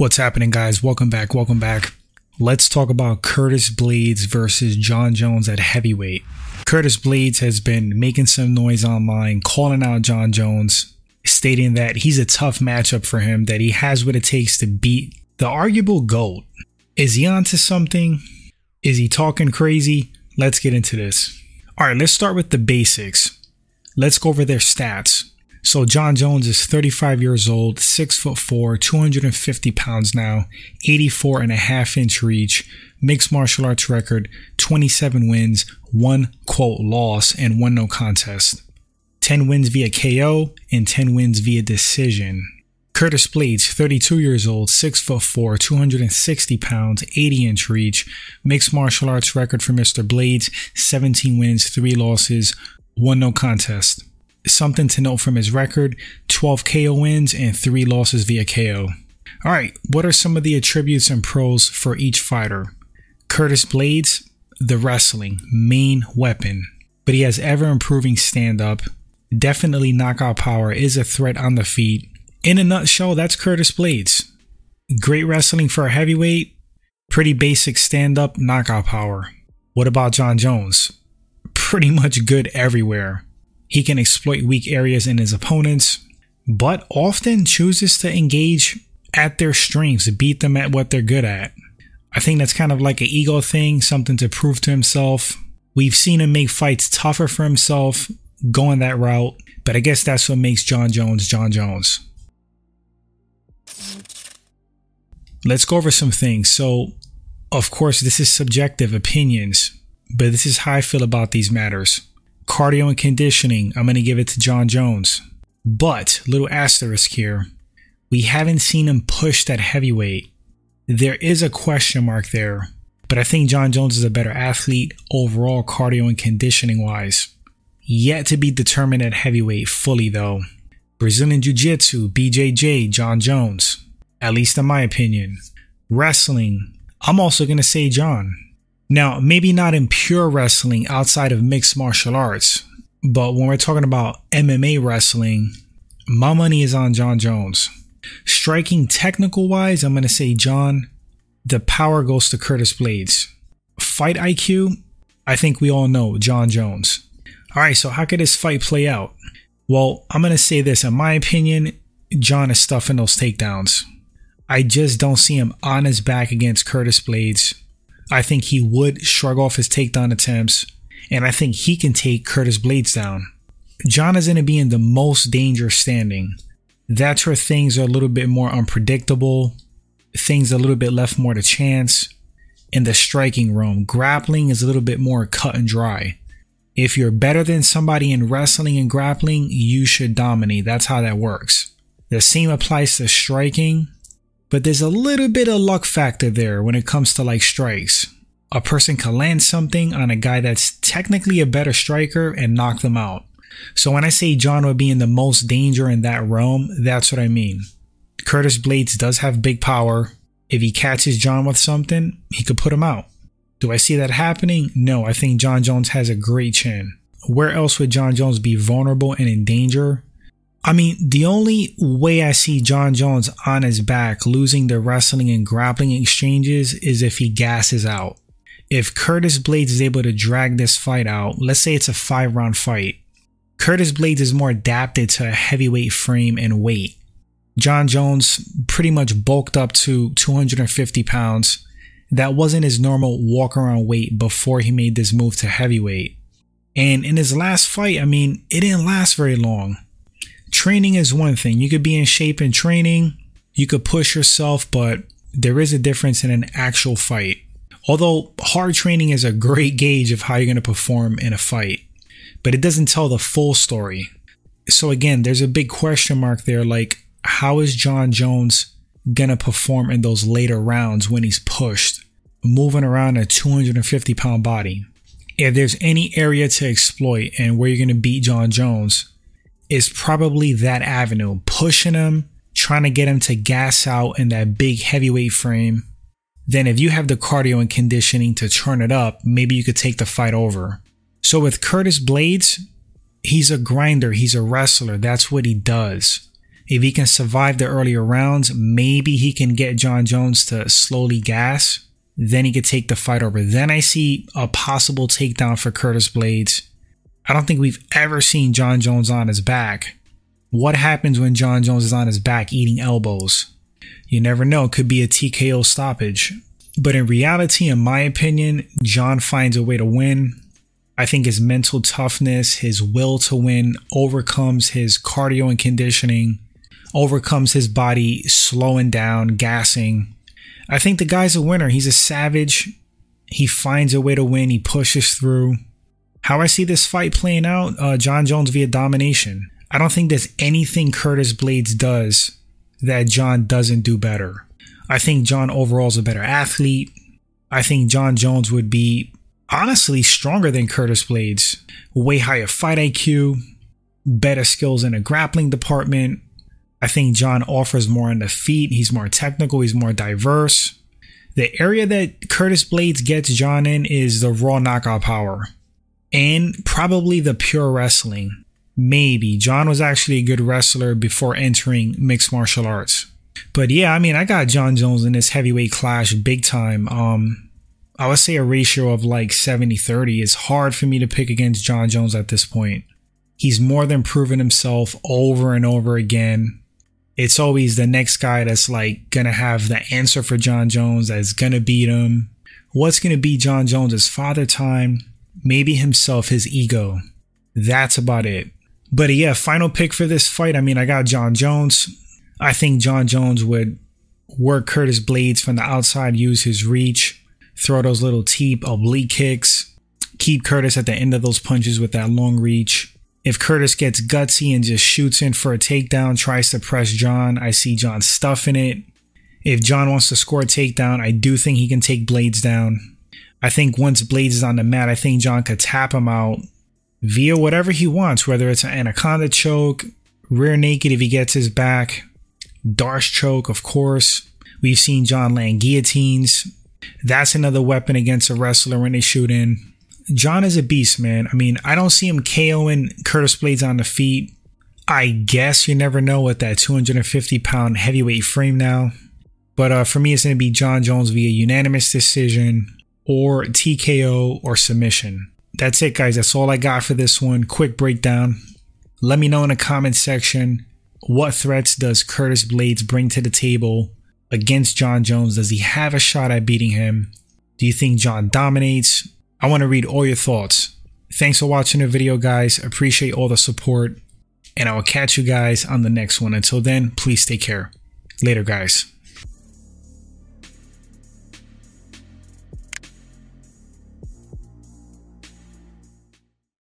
What's happening, guys? Welcome back. Welcome back. Let's talk about Curtis Blaydes versus Jon Jones at heavyweight. Curtis Blaydes has been making some noise online, calling out Jon Jones, stating that he's a tough matchup for him, that he has what it takes to beat the arguable GOAT. Is he onto something? Is he talking crazy? Let's get into this. All right, let's start with the basics. Let's go over their stats. So Jon Jones is 35 years old, 6 foot 4, 250 pounds now, 84 and a half inch reach, mixed martial arts record, 27 wins, 1 quote loss, and 1 no contest. 10 wins via KO and 10 wins via decision. Curtis Blaydes, 32 years old, 6 foot 4, 260 pounds, 80 inch reach, mixed martial arts record for Mr. Blaydes, 17 wins, 3 losses, 1 no contest something to note from his record 12 KO wins and 3 losses via KO. Alright, what are some of the attributes and pros for each fighter? Curtis Blaydes, the wrestling, main weapon, but he has ever improving stand up. Definitely knockout power is a threat on the feet. In a nutshell, that's Curtis Blaydes. Great wrestling for a heavyweight, pretty basic stand up knockout power. What about Jon Jones? Pretty much good everywhere. He can exploit weak areas in his opponents, but often chooses to engage at their strengths, beat them at what they're good at. I think that's kind of like an ego thing, something to prove to himself. We've seen him make fights tougher for himself, going that route, but I guess that's what makes Jon Jones Jon Jones. Let's go over some things. So, of course, this is subjective opinions, but this is how I feel about these matters. Cardio and conditioning, I'm going to give it to Jon Jones. But, little asterisk here, we haven't seen him push that heavyweight. There is a question mark there, but I think Jon Jones is a better athlete overall, cardio and conditioning wise. Yet to be determined at heavyweight fully, though. Brazilian Jiu Jitsu, BJJ, Jon Jones, at least in my opinion. Wrestling, I'm also going to say Jon. Now, maybe not in pure wrestling outside of mixed martial arts, but when we're talking about MMA wrestling, my money is on Jon Jones. Striking technical wise, I'm going to say Jon. The power goes to Curtis Blaydes. Fight IQ, I think we all know Jon Jones. All right, so how could this fight play out? Well, I'm going to say this. In my opinion, Jon is stuffing those takedowns. I just don't see him on his back against Curtis Blaydes I think he would shrug off his takedown attempts, and I think he can take Curtis Blaydes down. Jon is going to be in the most danger standing. That's where things are a little bit more unpredictable, things a little bit left more to chance. In the striking room, grappling is a little bit more cut and dry. If you're better than somebody in wrestling and grappling, you should dominate. That's how that works. The same applies to striking but there's a little bit of luck factor there when it comes to like strikes. A person can land something on a guy that's technically a better striker and knock them out. So when I say Jon would be in the most danger in that realm, that's what I mean. Curtis Blaydes does have big power. If he catches Jon with something, he could put him out. Do I see that happening? No, I think Jon Jones has a great chin. Where else would Jon Jones be vulnerable and in danger? I mean, the only way I see Jon Jones on his back losing the wrestling and grappling exchanges is if he gasses out. If Curtis Blaydes is able to drag this fight out, let's say it's a five round fight, Curtis Blaydes is more adapted to a heavyweight frame and weight. Jon Jones pretty much bulked up to 250 pounds. That wasn't his normal walk around weight before he made this move to heavyweight. And in his last fight, I mean, it didn't last very long training is one thing. You could be in shape in training, you could push yourself, but there is a difference in an actual fight. Although hard training is a great gauge of how you're going to perform in a fight, but it doesn't tell the full story. So again, there's a big question mark there like how is Jon Jones going to perform in those later rounds when he's pushed, moving around a 250 pound body? If there's any area to exploit and where you're going to beat Jon Jones, is probably that avenue, pushing him, trying to get him to gas out in that big heavyweight frame. Then, if you have the cardio and conditioning to turn it up, maybe you could take the fight over. So, with Curtis Blaydes, he's a grinder, he's a wrestler. That's what he does. If he can survive the earlier rounds, maybe he can get Jon Jones to slowly gas. Then he could take the fight over. Then I see a possible takedown for Curtis Blaydes. I don't think we've ever seen Jon Jones on his back. What happens when Jon Jones is on his back eating elbows? You never know. It could be a TKO stoppage. But in reality, in my opinion, Jon finds a way to win. I think his mental toughness, his will to win overcomes his cardio and conditioning overcomes his body slowing down, gassing. I think the guy's a winner. He's a savage. He finds a way to win. He pushes through. How I see this fight playing out, uh, Jon Jones via domination. I don't think there's anything Curtis Blaydes does that Jon doesn't do better. I think Jon overall is a better athlete. I think Jon Jones would be honestly stronger than Curtis Blaydes, Way higher fight IQ, better skills in a grappling department, I think Jon offers more on the feet. He's more technical. He's more diverse. The area that Curtis Blaydes gets Jon in is the raw knockout power and probably the pure wrestling. Maybe. Jon was actually a good wrestler before entering mixed martial arts. But yeah, I mean, I got Jon Jones in this heavyweight clash big time. Um, I would say a ratio of like 70 30. It's hard for me to pick against Jon Jones at this point. He's more than proven himself over and over again it's always the next guy that's like gonna have the answer for Jon Jones that's gonna beat him. What's gonna be Jon Jones's father time? Maybe himself, his ego. That's about it. But yeah, final pick for this fight. I mean, I got Jon Jones. I think Jon Jones would work Curtis Blaydes from the outside, use his reach, throw those little teep oblique kicks, keep Curtis at the end of those punches with that long reach. If Curtis gets gutsy and just shoots in for a takedown, tries to press Jon, I see Jon stuffing it. If Jon wants to score a takedown, I do think he can take Blaydes down. I think once Blaydes is on the mat, I think Jon could tap him out via whatever he wants, whether it's an anaconda choke, rear naked if he gets his back, D'Arce choke, of course. We've seen Jon land guillotines. That's another weapon against a wrestler when they shoot in. Jon is a beast, man. I mean, I don't see him KOing Curtis Blaydes on the feet. I guess you never know with that 250 pound heavyweight frame now. But uh, for me, it's going to be Jon Jones via unanimous decision or TKO or submission. That's it, guys. That's all I got for this one. Quick breakdown. Let me know in the comment section what threats does Curtis Blaydes bring to the table against Jon Jones? Does he have a shot at beating him? Do you think Jon dominates? I want to read all your thoughts. Thanks for watching the video, guys. Appreciate all the support. And I will catch you guys on the next one. Until then, please take care. Later, guys.